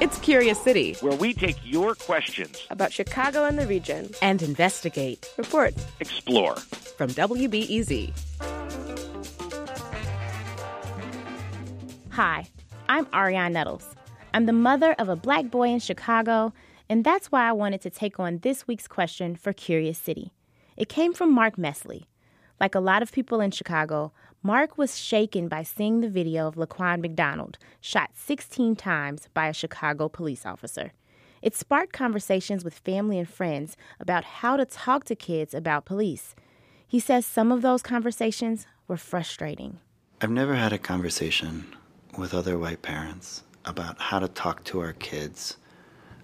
It's Curious City, where we take your questions about Chicago and the region and investigate, report, explore. From WBEZ. Hi, I'm Arionne Nettles. I'm the mother of a black boy in Chicago, and that's why I wanted to take on this week's question for Curious City. It came from Mark Mesley. Like a lot of people in Chicago, Mark was shaken by seeing the video of Laquan McDonald shot 16 times by a Chicago police officer. It sparked conversations with family and friends about how to talk to kids about police. He says some of those conversations were frustrating. I've never had a conversation with other white parents about how to talk to our kids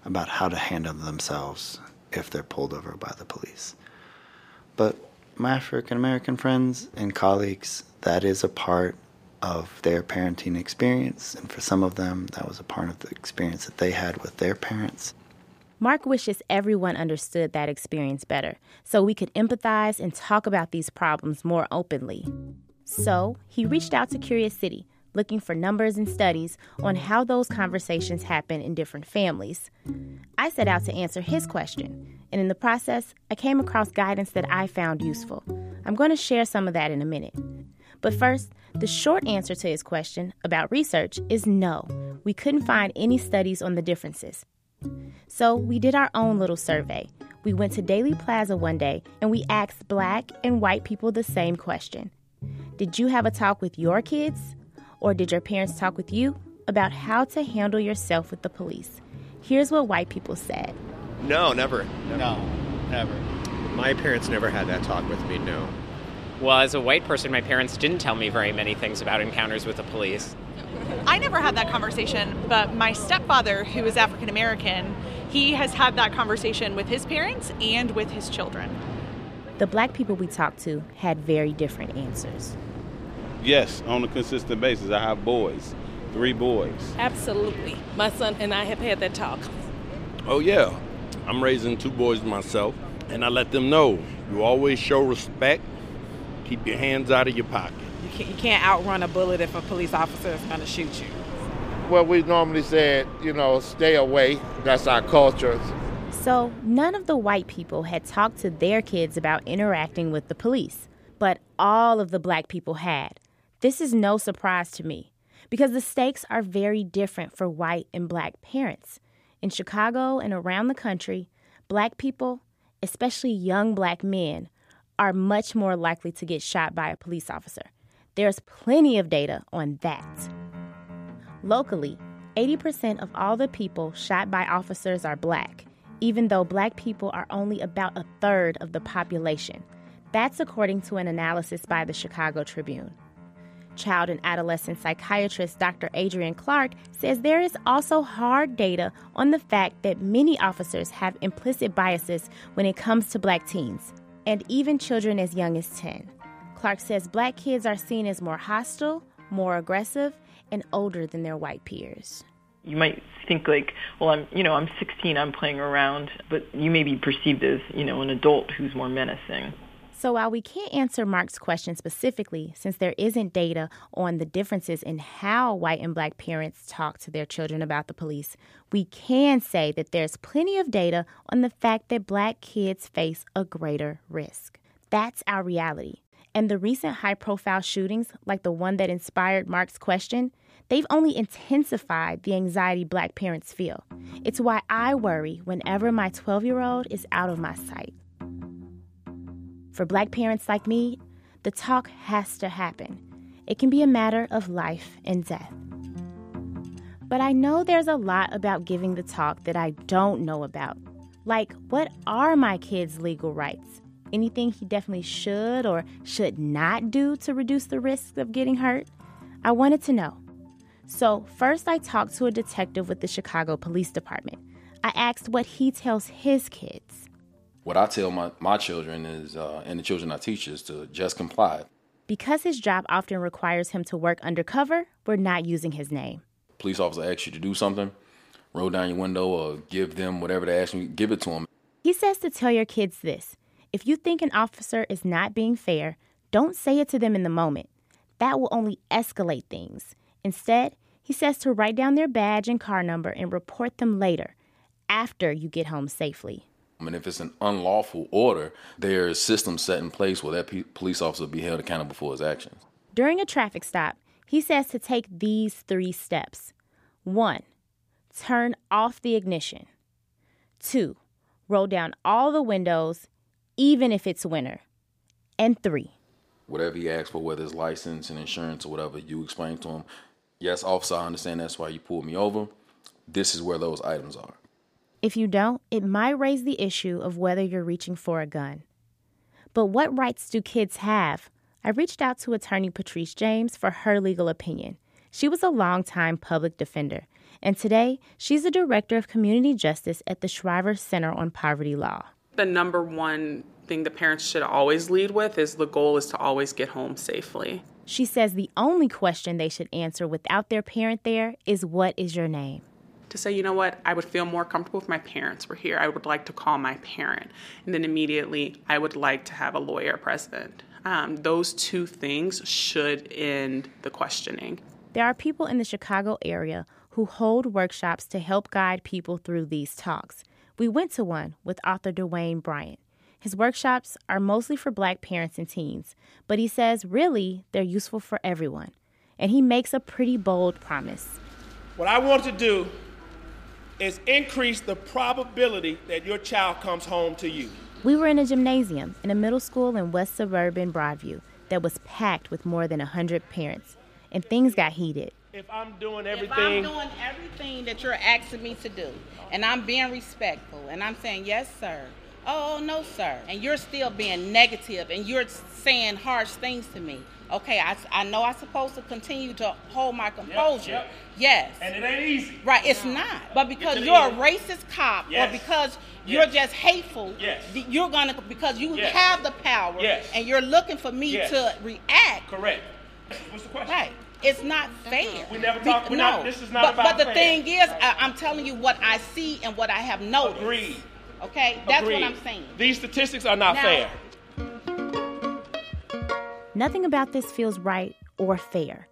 about how to handle themselves if they're pulled over by the police. But my African American friends and colleagues, that is a part of their parenting experience. And for some of them, that was a part of the experience that they had with their parents. Mark wishes everyone understood that experience better so we could empathize and talk about these problems more openly. So he reached out to Curious City, looking for numbers and studies on how those conversations happen in different families. I set out to answer his question, and in the process, I came across guidance that I found useful. I'm going to share some of that in a minute. But first, the short answer to his question about research is no. We couldn't find any studies on the differences. So we did our own little survey. We went to Daley Plaza one day and we asked black and white people the same question Did you have a talk with your kids? Or did your parents talk with you about how to handle yourself with the police? Here's what white people said No, never. No, never. My parents never had that talk with me, no. Well, as a white person, my parents didn't tell me very many things about encounters with the police. I never had that conversation, but my stepfather, who is African American, he has had that conversation with his parents and with his children. The black people we talked to had very different answers. Yes, on a consistent basis. I have boys, three boys. Absolutely. My son and I have had that talk. Oh, yeah. I'm raising two boys myself, and I let them know you always show respect, keep your hands out of your pocket. You can't, you can't outrun a bullet if a police officer is going to shoot you. Well, we normally said, you know, stay away. That's our culture. So, none of the white people had talked to their kids about interacting with the police, but all of the black people had. This is no surprise to me because the stakes are very different for white and black parents. In Chicago and around the country, black people, especially young black men, are much more likely to get shot by a police officer. There's plenty of data on that. Locally, 80% of all the people shot by officers are black, even though black people are only about a third of the population. That's according to an analysis by the Chicago Tribune. Child and adolescent psychiatrist Dr. Adrian Clark says there is also hard data on the fact that many officers have implicit biases when it comes to black teens, and even children as young as 10. Clark says black kids are seen as more hostile, more aggressive, and older than their white peers. You might think like, well, I'm, you know, I'm 16, I'm playing around, but you may be perceived as, you know, an adult who's more menacing. So while we can't answer Mark's question specifically, since there isn't data on the differences in how white and black parents talk to their children about the police, we can say that there's plenty of data on the fact that black kids face a greater risk. That's our reality. And the recent high profile shootings, like the one that inspired Mark's question, they've only intensified the anxiety black parents feel. It's why I worry whenever my 12 year old is out of my sight. For black parents like me, the talk has to happen. It can be a matter of life and death. But I know there's a lot about giving the talk that I don't know about. Like, what are my kids' legal rights? Anything he definitely should or should not do to reduce the risk of getting hurt? I wanted to know. So, first, I talked to a detective with the Chicago Police Department. I asked what he tells his kids. What I tell my, my children is, uh, and the children I teach, is to just comply. Because his job often requires him to work undercover, we're not using his name. Police officer asks you to do something, roll down your window or give them whatever they ask you, give it to them. He says to tell your kids this if you think an officer is not being fair, don't say it to them in the moment. That will only escalate things. Instead, he says to write down their badge and car number and report them later, after you get home safely. I mean, if it's an unlawful order, there's systems set in place where that pe- police officer will be held accountable for his actions. During a traffic stop, he says to take these three steps. One, turn off the ignition. Two, roll down all the windows, even if it's winter. And three, Whatever he asks for, whether it's license and insurance or whatever, you explain to him, yes, officer, I understand that's why you pulled me over. This is where those items are. If you don't, it might raise the issue of whether you're reaching for a gun. But what rights do kids have? I reached out to attorney Patrice James for her legal opinion. She was a longtime public defender, and today she's the director of community justice at the Shriver Center on Poverty Law. The number one thing the parents should always lead with is the goal is to always get home safely. She says the only question they should answer without their parent there is what is your name? To say, you know what, I would feel more comfortable if my parents were here. I would like to call my parent. And then immediately, I would like to have a lawyer present. Um, those two things should end the questioning. There are people in the Chicago area who hold workshops to help guide people through these talks. We went to one with author Dwayne Bryant. His workshops are mostly for black parents and teens, but he says really they're useful for everyone. And he makes a pretty bold promise. What I want to do is increase the probability that your child comes home to you. We were in a gymnasium in a middle school in West Suburban Broadview that was packed with more than 100 parents, and things got heated. If I'm doing everything, If everything, I'm doing everything that you're asking me to do, and I'm being respectful, and I'm saying, yes, sir, oh, no, sir, and you're still being negative and you're saying harsh things to me, okay, I, I know I'm supposed to continue to hold my composure. yep. Yes. and it ain't easy. Right, it's not. But because you're a racist cop Yes. or because you're just hateful, Yes. you're gonna because you Yes. have the power Yes. and you're looking for me Yes. to react. Correct. What's the question? Right. It's not fair. We never talk- we're no. not- this is not but, about But the fair. thing is, I, I'm telling you what I see and what I have noticed. Agreed. Okay, that's Agreed. what I'm saying. These statistics are not Now- fair. Nothing about this feels right or fair.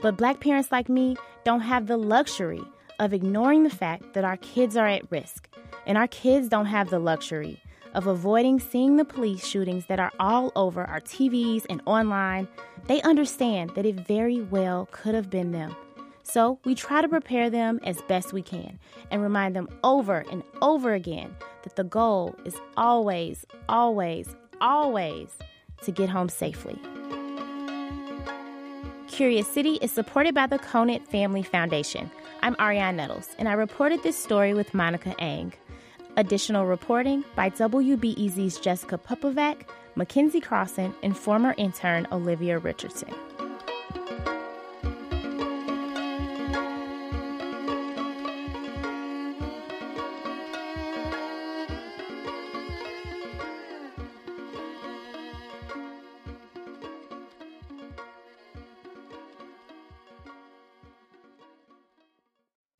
But black parents like me don't have the luxury of ignoring the fact that our kids are at risk. And our kids don't have the luxury of avoiding seeing the police shootings that are all over our TVs and online. They understand that it very well could have been them. So we try to prepare them as best we can and remind them over and over again that the goal is always, always, always to get home safely. Curious City is supported by the Conant Family Foundation. I'm Arionne Nettles, and I reported this story with Monica Eng. Additional reporting by WBEZ's Jessica Pupovac, Mackenzie Crossan, and former intern Olivia Richardson.